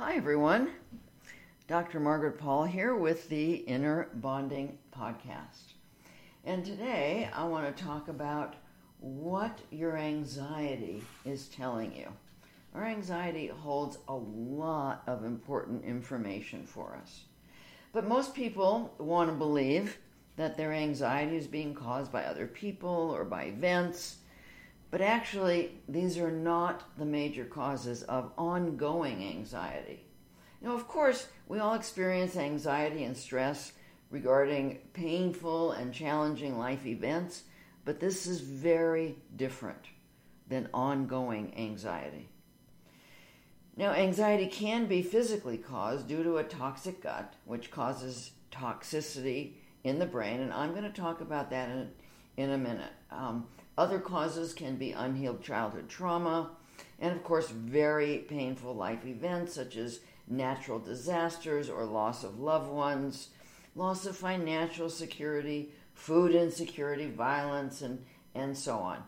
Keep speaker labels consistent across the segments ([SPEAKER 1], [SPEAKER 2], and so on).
[SPEAKER 1] Hi, everyone. Dr. Margaret Paul here with the Inner Bonding Podcast. And today I want to talk about what your anxiety is telling you. Our anxiety holds a lot of important information for us. But most people want to believe that their anxiety is being caused by other people or by events. But actually, these are not the major causes of ongoing anxiety. Now, of course, we all experience anxiety and stress regarding painful and challenging life events, but this is very different than ongoing anxiety. Now, anxiety can be physically caused due to a toxic gut, which causes toxicity in the brain, and I'm going to talk about that in, in a minute. Um, other causes can be unhealed childhood trauma, and of course, very painful life events such as natural disasters or loss of loved ones, loss of financial security, food insecurity, violence, and, and so on.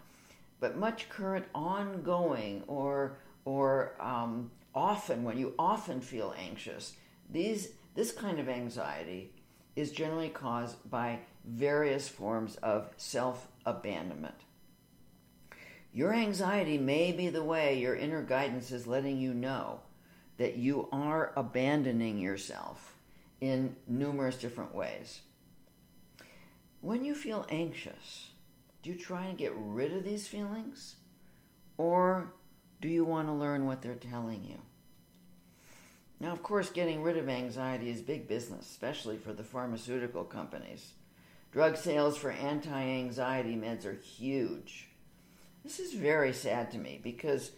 [SPEAKER 1] But much current ongoing or, or um, often, when you often feel anxious, these, this kind of anxiety is generally caused by various forms of self abandonment. Your anxiety may be the way your inner guidance is letting you know that you are abandoning yourself in numerous different ways. When you feel anxious, do you try and get rid of these feelings? Or do you want to learn what they're telling you? Now, of course, getting rid of anxiety is big business, especially for the pharmaceutical companies. Drug sales for anti anxiety meds are huge. This is very sad to me because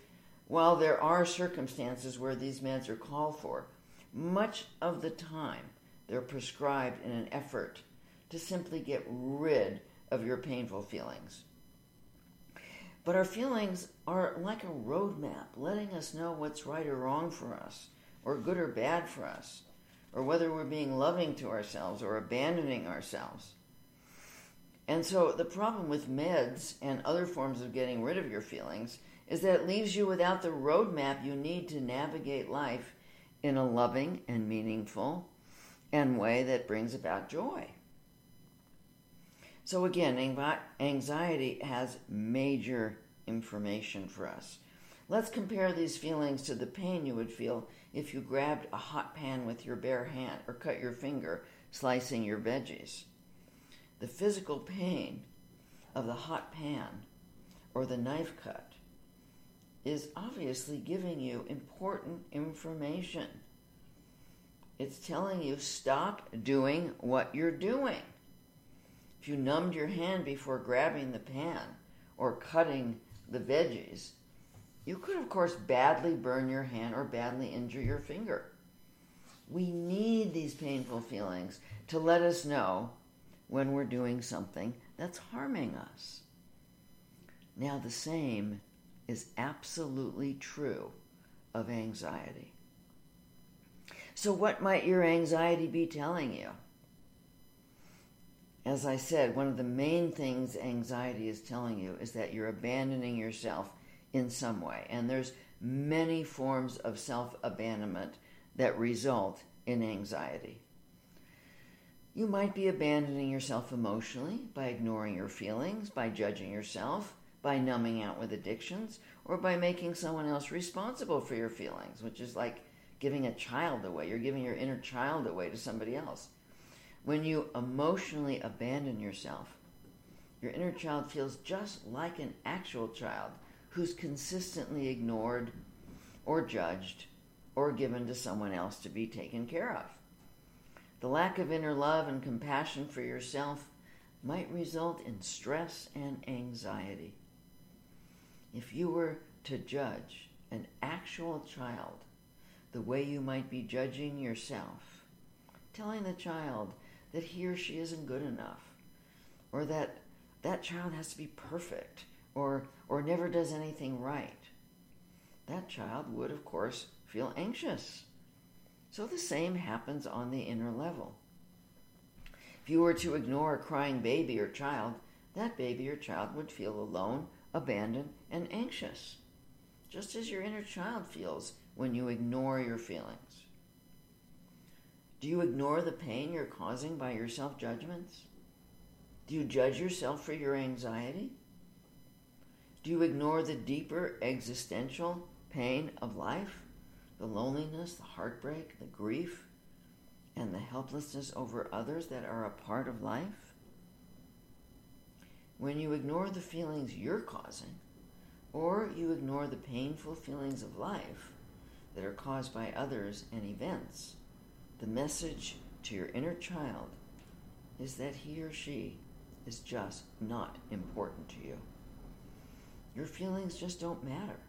[SPEAKER 1] while there are circumstances where these meds are called for, much of the time they're prescribed in an effort to simply get rid of your painful feelings. But our feelings are like a roadmap, letting us know what's right or wrong for us or good or bad for us, or whether we're being loving to ourselves or abandoning ourselves. And so the problem with meds and other forms of getting rid of your feelings is that it leaves you without the roadmap you need to navigate life in a loving and meaningful and way that brings about joy. So again, anxiety has major information for us. Let's compare these feelings to the pain you would feel if you grabbed a hot pan with your bare hand or cut your finger slicing your veggies. The physical pain of the hot pan or the knife cut is obviously giving you important information. It's telling you stop doing what you're doing. If you numbed your hand before grabbing the pan or cutting the veggies, you could, of course, badly burn your hand or badly injure your finger. We need these painful feelings to let us know when we're doing something that's harming us. Now, the same is absolutely true of anxiety. So, what might your anxiety be telling you? As I said, one of the main things anxiety is telling you is that you're abandoning yourself in some way. And there's many forms of self abandonment that result in anxiety. You might be abandoning yourself emotionally by ignoring your feelings, by judging yourself, by numbing out with addictions, or by making someone else responsible for your feelings, which is like giving a child away. You're giving your inner child away to somebody else. When you emotionally abandon yourself, your inner child feels just like an actual child who's consistently ignored or judged or given to someone else to be taken care of. The lack of inner love and compassion for yourself might result in stress and anxiety. If you were to judge an actual child the way you might be judging yourself, telling the child that he or she isn't good enough, or that that child has to be perfect, or, or never does anything right, that child would, of course, feel anxious. So the same happens on the inner level. If you were to ignore a crying baby or child, that baby or child would feel alone, abandoned, and anxious, just as your inner child feels when you ignore your feelings? Do you ignore the pain you're causing by your self judgments? Do you judge yourself for your anxiety? Do you ignore the deeper existential pain of life? The loneliness, the heartbreak, the grief, and the helplessness over others that are a part of life? When you ignore the feelings you're causing, or you ignore the painful feelings of life that are caused by others and events, the message to your inner child is that he or she is just not important to you. Your feelings just don't matter.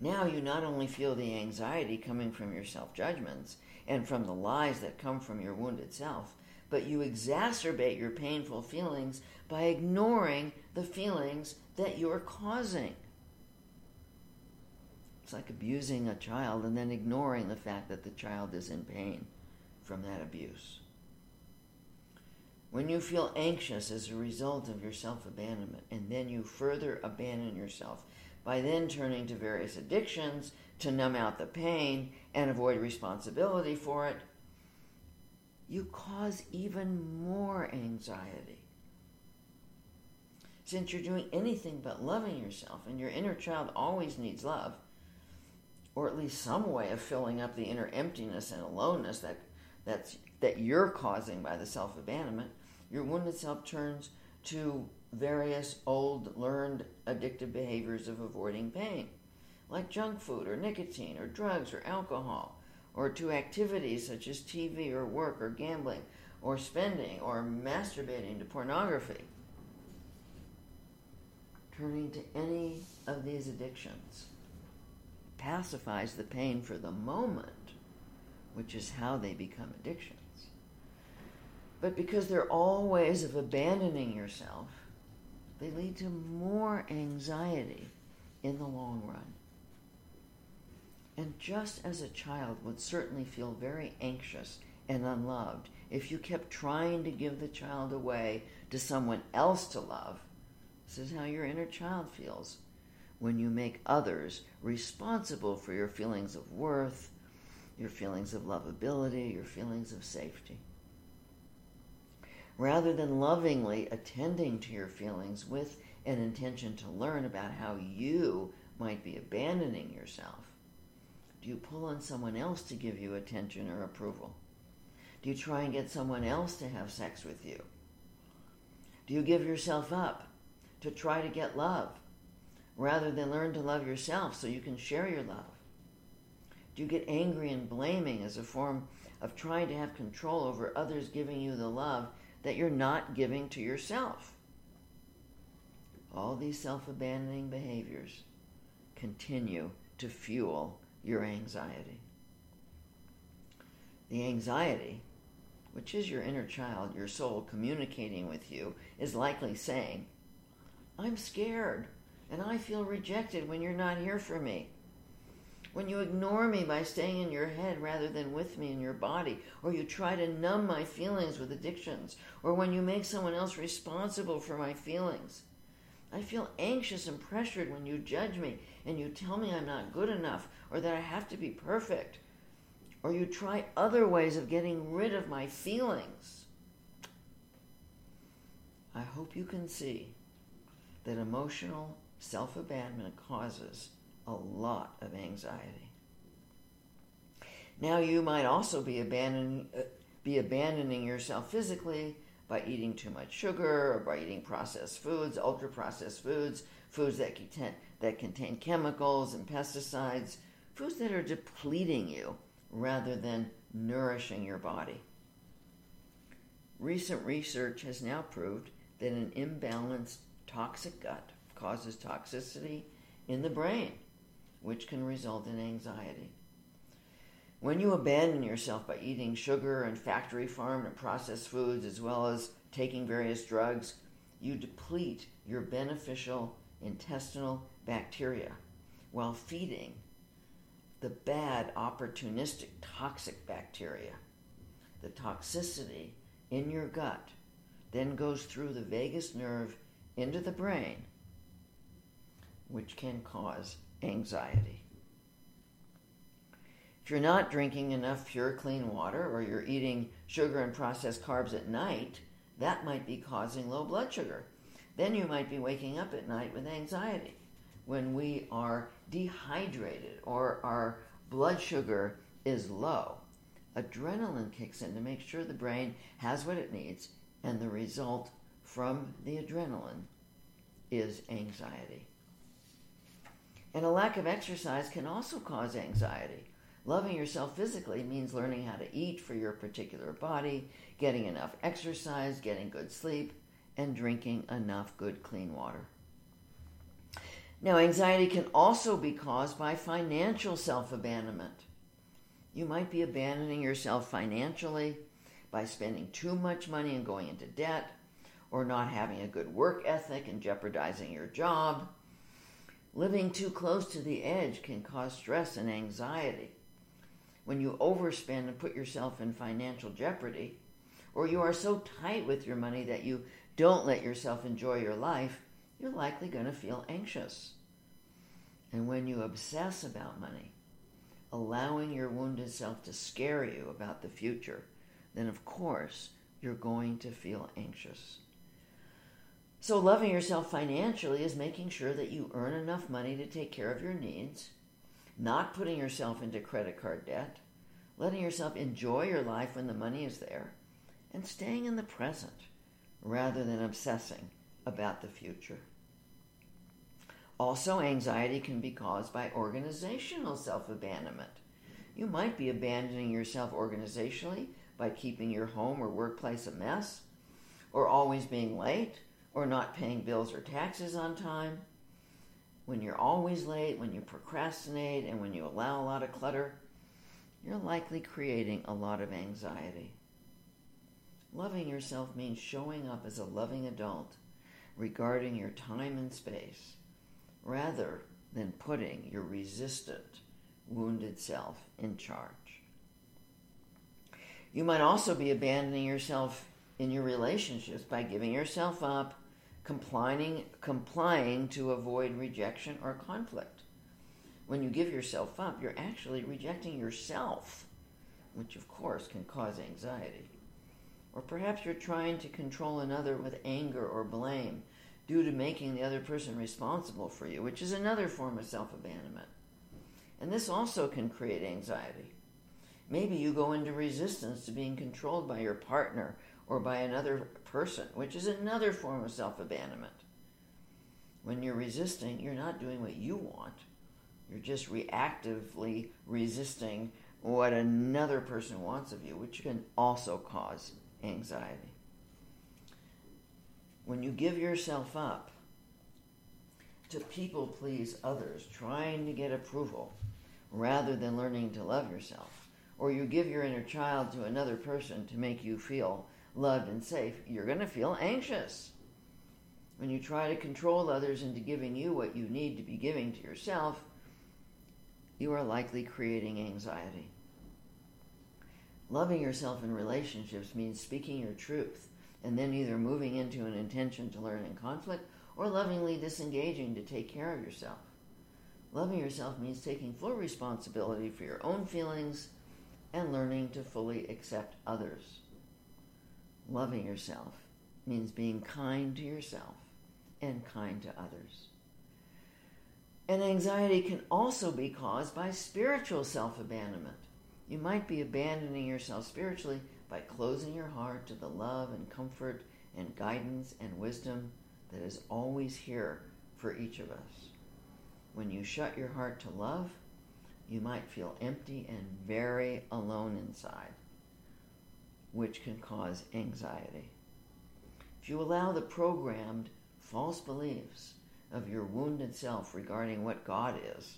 [SPEAKER 1] Now you not only feel the anxiety coming from your self judgments and from the lies that come from your wounded self, but you exacerbate your painful feelings by ignoring the feelings that you're causing. It's like abusing a child and then ignoring the fact that the child is in pain from that abuse. When you feel anxious as a result of your self abandonment, and then you further abandon yourself by then turning to various addictions to numb out the pain and avoid responsibility for it, you cause even more anxiety. Since you're doing anything but loving yourself, and your inner child always needs love, or at least some way of filling up the inner emptiness and aloneness that, that's, that you're causing by the self abandonment, your wounded self turns to various old learned addictive behaviors of avoiding pain, like junk food or nicotine or drugs or alcohol, or to activities such as TV or work or gambling or spending or masturbating to pornography. Turning to any of these addictions pacifies the pain for the moment, which is how they become addictions but because they're all ways of abandoning yourself, they lead to more anxiety in the long run. And just as a child would certainly feel very anxious and unloved if you kept trying to give the child away to someone else to love, this is how your inner child feels when you make others responsible for your feelings of worth, your feelings of lovability, your feelings of safety rather than lovingly attending to your feelings with an intention to learn about how you might be abandoning yourself, do you pull on someone else to give you attention or approval? Do you try and get someone else to have sex with you? Do you give yourself up to try to get love rather than learn to love yourself so you can share your love? Do you get angry and blaming as a form of trying to have control over others giving you the love that you're not giving to yourself. All these self abandoning behaviors continue to fuel your anxiety. The anxiety, which is your inner child, your soul communicating with you, is likely saying, I'm scared and I feel rejected when you're not here for me when you ignore me by staying in your head rather than with me in your body, or you try to numb my feelings with addictions, or when you make someone else responsible for my feelings. I feel anxious and pressured when you judge me and you tell me I'm not good enough or that I have to be perfect, or you try other ways of getting rid of my feelings. I hope you can see that emotional self abandonment causes a lot of anxiety. Now you might also be abandoning, uh, be abandoning yourself physically by eating too much sugar or by eating processed foods, ultra processed foods, foods that contain, that contain chemicals and pesticides, foods that are depleting you rather than nourishing your body. Recent research has now proved that an imbalanced toxic gut causes toxicity in the brain which can result in anxiety. When you abandon yourself by eating sugar and factory farmed and processed foods, as well as taking various drugs, you deplete your beneficial intestinal bacteria while feeding the bad, opportunistic, toxic bacteria. The toxicity in your gut then goes through the vagus nerve into the brain, which can cause anxiety. If you're not drinking enough pure, clean water or you're eating sugar and processed carbs at night, that might be causing low blood sugar. Then you might be waking up at night with anxiety. When we are dehydrated or our blood sugar is low, adrenaline kicks in to make sure the brain has what it needs, and the result from the adrenaline is anxiety. And a lack of exercise can also cause anxiety. Loving yourself physically means learning how to eat for your particular body, getting enough exercise, getting good sleep, and drinking enough good clean water. Now, anxiety can also be caused by financial self abandonment. You might be abandoning yourself financially by spending too much money and going into debt, or not having a good work ethic and jeopardizing your job. Living too close to the edge can cause stress and anxiety when you overspend and put yourself in financial jeopardy, or you are so tight with your money that you don't let yourself enjoy your life, you're likely going to feel anxious. And when you obsess about money, allowing your wounded self to scare you about the future, then of course you're going to feel anxious. So, loving yourself financially is making sure that you earn enough money to take care of your needs not putting yourself into credit card debt, letting yourself enjoy your life when the money is there, and staying in the present rather than obsessing about the future. Also, anxiety can be caused by organizational self abandonment. You might be abandoning yourself organizationally by keeping your home or workplace a mess, or always being late, or not paying bills or taxes on time when you're always late, when you procrastinate, and when you allow a lot of clutter, you're likely creating a lot of anxiety. Loving yourself means showing up as a loving adult regarding your time and space rather than putting your resistant, wounded self in charge. You might also be abandoning yourself in your relationships by giving yourself up complying, complying to avoid rejection or conflict. When you give yourself up, you're actually rejecting yourself, which of course can cause anxiety. Or perhaps you're trying to control another with anger or blame due to making the other person responsible for you, which is another form of self abandonment. And this also can create anxiety. Maybe you go into resistance to being controlled by your partner or by another person, which is another form of self abandonment. When you're resisting, you're not doing what you want, you're just reactively resisting what another person wants of you, which can also cause anxiety. When you give yourself up to people please others, trying to get approval, rather than learning to love yourself, or you give your inner child to another person to make you feel loved, and safe, you're going to feel anxious. When you try to control others into giving you what you need to be giving to yourself, you are likely creating anxiety. Loving yourself in relationships means speaking your truth and then either moving into an intention to learn in conflict or lovingly disengaging to take care of yourself. Loving yourself means taking full responsibility for your own feelings and learning to fully accept others loving yourself means being kind to yourself and kind to others. And anxiety can also be caused by spiritual self abandonment. You might be abandoning yourself spiritually by closing your heart to the love and comfort and guidance and wisdom that is always here for each of us. When you shut your heart to love, you might feel empty and very alone inside which can cause anxiety. If you allow the programmed false beliefs of your wounded self regarding what God is,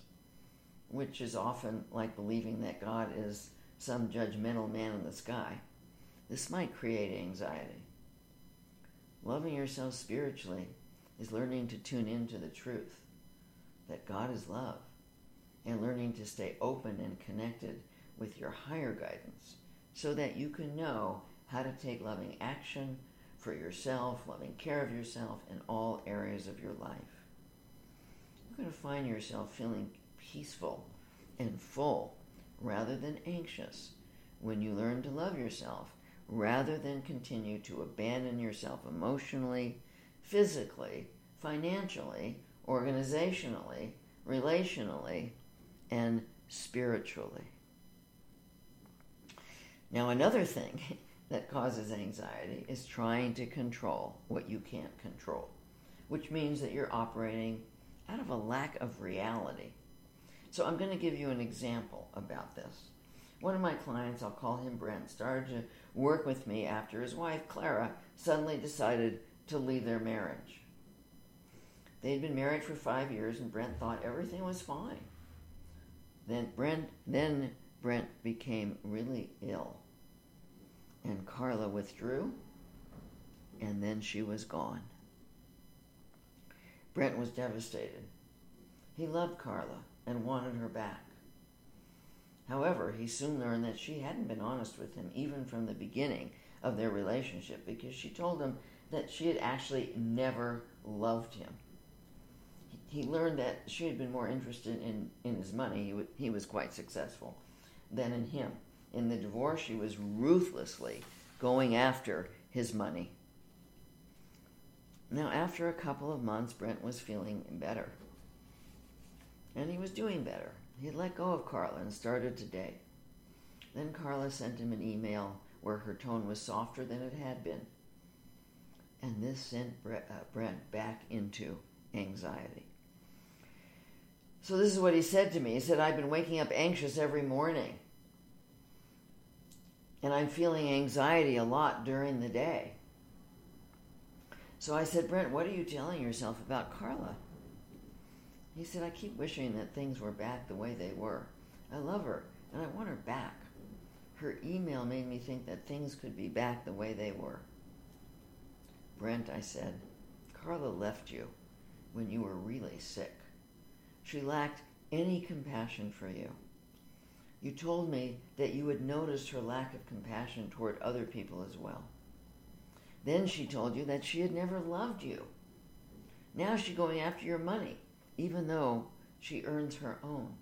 [SPEAKER 1] which is often like believing that God is some judgmental man in the sky, this might create anxiety. Loving yourself spiritually is learning to tune into the truth that God is love and learning to stay open and connected with your higher guidance so that you can know how to take loving action for yourself, loving care of yourself in all areas of your life. You're going to find yourself feeling peaceful and full rather than anxious when you learn to love yourself rather than continue to abandon yourself emotionally, physically, financially, organizationally, relationally, and spiritually. Now, another thing that causes anxiety is trying to control what you can't control, which means that you're operating out of a lack of reality. So, I'm going to give you an example about this. One of my clients, I'll call him Brent, started to work with me after his wife, Carla, suddenly decided to leave their marriage. They had been married for five years, and Brent thought everything was fine. Then Brent, then Brent became really ill, and Carla withdrew, and then she was gone. Brent was devastated. He loved Carla and wanted her back. However, he soon learned that she hadn't been honest with him even from the beginning of their relationship because she told him that she had actually never loved him. He learned that she had been more interested in, in his money, he, w- he was quite successful, than in him. In the divorce, she was ruthlessly going after his money. Now, after a couple of months, Brent was feeling better. And he was doing better. He let go of Carla and started to date. Then Carla sent him an email where her tone was softer than it had been. And this sent uh, Brent back into anxiety. So, this is what he said to me. He said, I've been waking up anxious every morning. And I'm feeling anxiety a lot during the day. So I said, Brent, what are you telling yourself about Carla? He said, I keep wishing that things were back the way they were. I love her, and I want her back. Her email made me think that things could be back the way they were. Brent, I said, Carla left you when you were really sick. She lacked any compassion for you. You told me that you had noticed her lack of compassion toward other people as well. Then she told you that she had never loved you. Now she's going after your money even though she earns her own.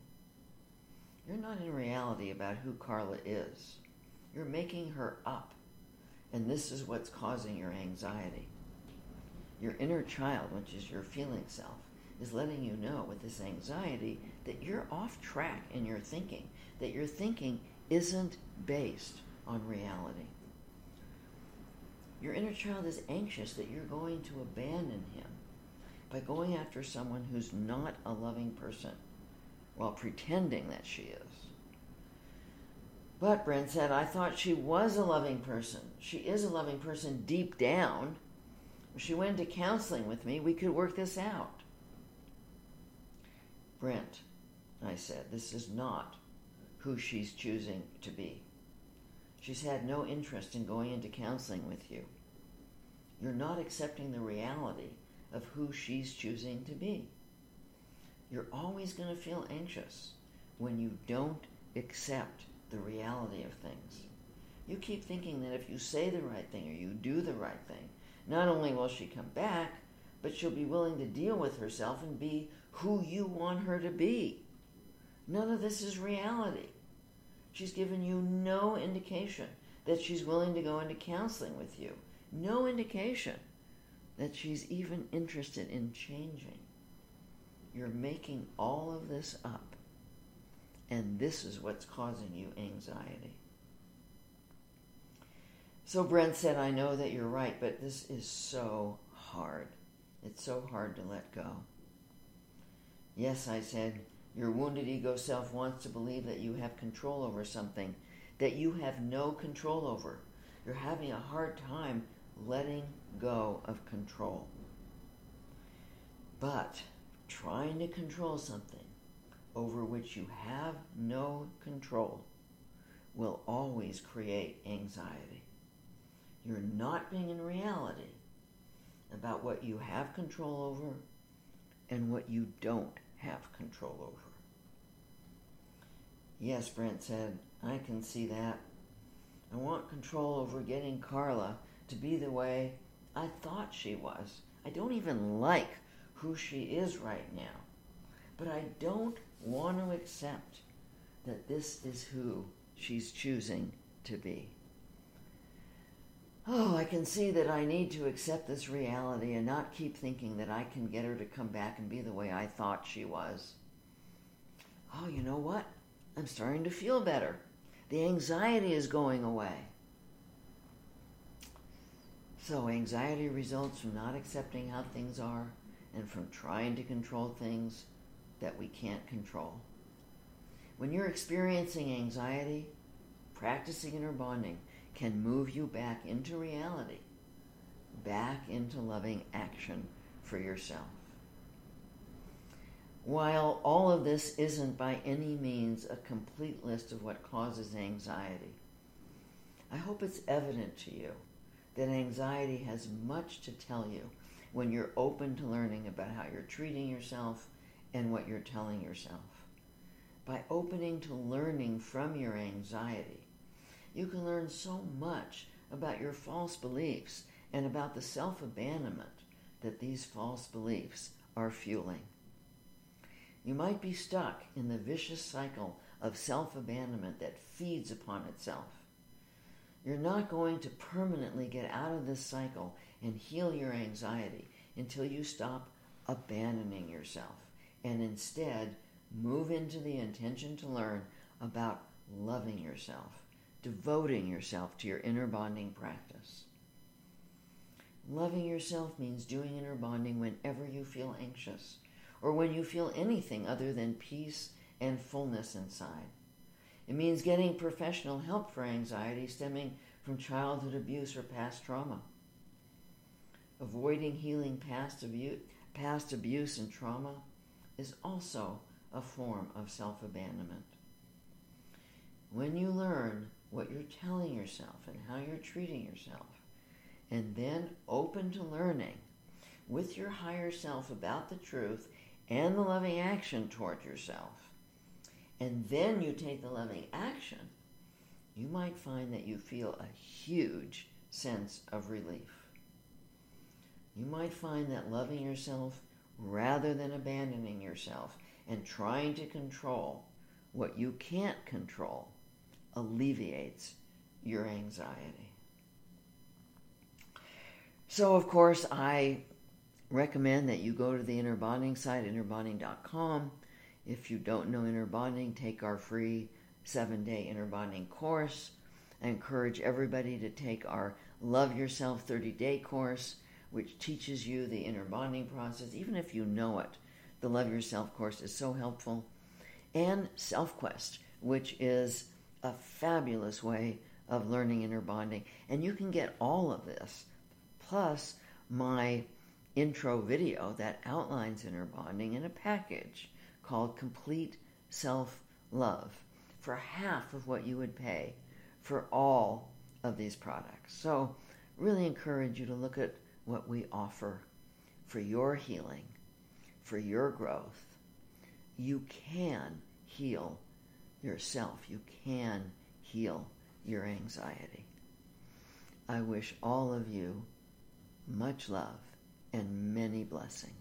[SPEAKER 1] You're not in reality about who Carla is. You're making her up. And this is what's causing your anxiety. Your inner child, which is your feeling self, is letting you know with this anxiety that you're off track in your thinking, that your thinking isn't based on reality. Your inner child is anxious that you're going to abandon him by going after someone who's not a loving person while pretending that she is. But Brent said, I thought she was a loving person. She is a loving person deep down. She went to counseling with me, we could work this out. Brent, I said, this is not who she's choosing to be. She's had no interest in going into counseling with you. You're not accepting the reality of who she's choosing to be. You're always going to feel anxious when you don't accept the reality of things. You keep thinking that if you say the right thing or you do the right thing, not only will she come back, but she'll be willing to deal with herself and be who you want her to be. None of this is reality. She's given you no indication that she's willing to go into counseling with you. No indication that she's even interested in changing. You're making all of this up. And this is what's causing you anxiety. So Brent said, I know that you're right, but this is so hard. It's so hard to let go. Yes, I said, your wounded ego self wants to believe that you have control over something that you have no control over. You're having a hard time letting go of control. But trying to control something over which you have no control will always create anxiety. You're not being in reality about what you have control over and what you don't have control over. Yes, Brent said, I can see that. I want control over getting Carla to be the way I thought she was. I don't even like who she is right now. But I don't want to accept that this is who she's choosing to be. Oh, I can see that I need to accept this reality and not keep thinking that I can get her to come back and be the way I thought she was. Oh, you know what? I'm starting to feel better. The anxiety is going away. So, anxiety results from not accepting how things are and from trying to control things that we can't control. When you're experiencing anxiety, practicing inner bonding can move you back into reality, back into loving action for yourself. While all of this isn't by any means a complete list of what causes anxiety, I hope it's evident to you that anxiety has much to tell you when you're open to learning about how you're treating yourself and what you're telling yourself. By opening to learning from your anxiety, you can learn so much about your false beliefs and about the self abandonment that these false beliefs are fueling. You might be stuck in the vicious cycle of self abandonment that feeds upon itself. You're not going to permanently get out of this cycle and heal your anxiety until you stop abandoning yourself and instead move into the intention to learn about loving yourself, devoting yourself to your inner bonding practice. Loving yourself means doing inner bonding whenever you feel anxious or when you feel anything other than peace and fullness inside. It means getting professional help for anxiety stemming from childhood abuse or past trauma. Avoiding healing past abuse, past abuse and trauma is also a form of self abandonment. When you learn what you're telling yourself and how you're treating yourself, and then open to learning with your higher self about the truth and the loving action toward yourself, and then you take the loving action, you might find that you feel a huge sense of relief. You might find that loving yourself rather than abandoning yourself and trying to control what you can't control alleviates your anxiety. So, of course, I recommend that you go to the Inner Bonding site, innerbonding.com. If you don't know Inner Bonding, take our free seven day Inner Bonding course. I encourage everybody to take our Love Yourself 30 day course, which teaches you the inner bonding process, even if you know it. The Love Yourself course is so helpful. And SelfQuest, which is a fabulous way of learning inner bonding. And you can get all of this, plus my intro video that outlines inner bonding in a package called Complete Self Love for half of what you would pay for all of these products. So, really encourage you to look at what we offer for your healing, for your growth. You can heal yourself, you can heal your anxiety. I wish all of you much love and many blessings.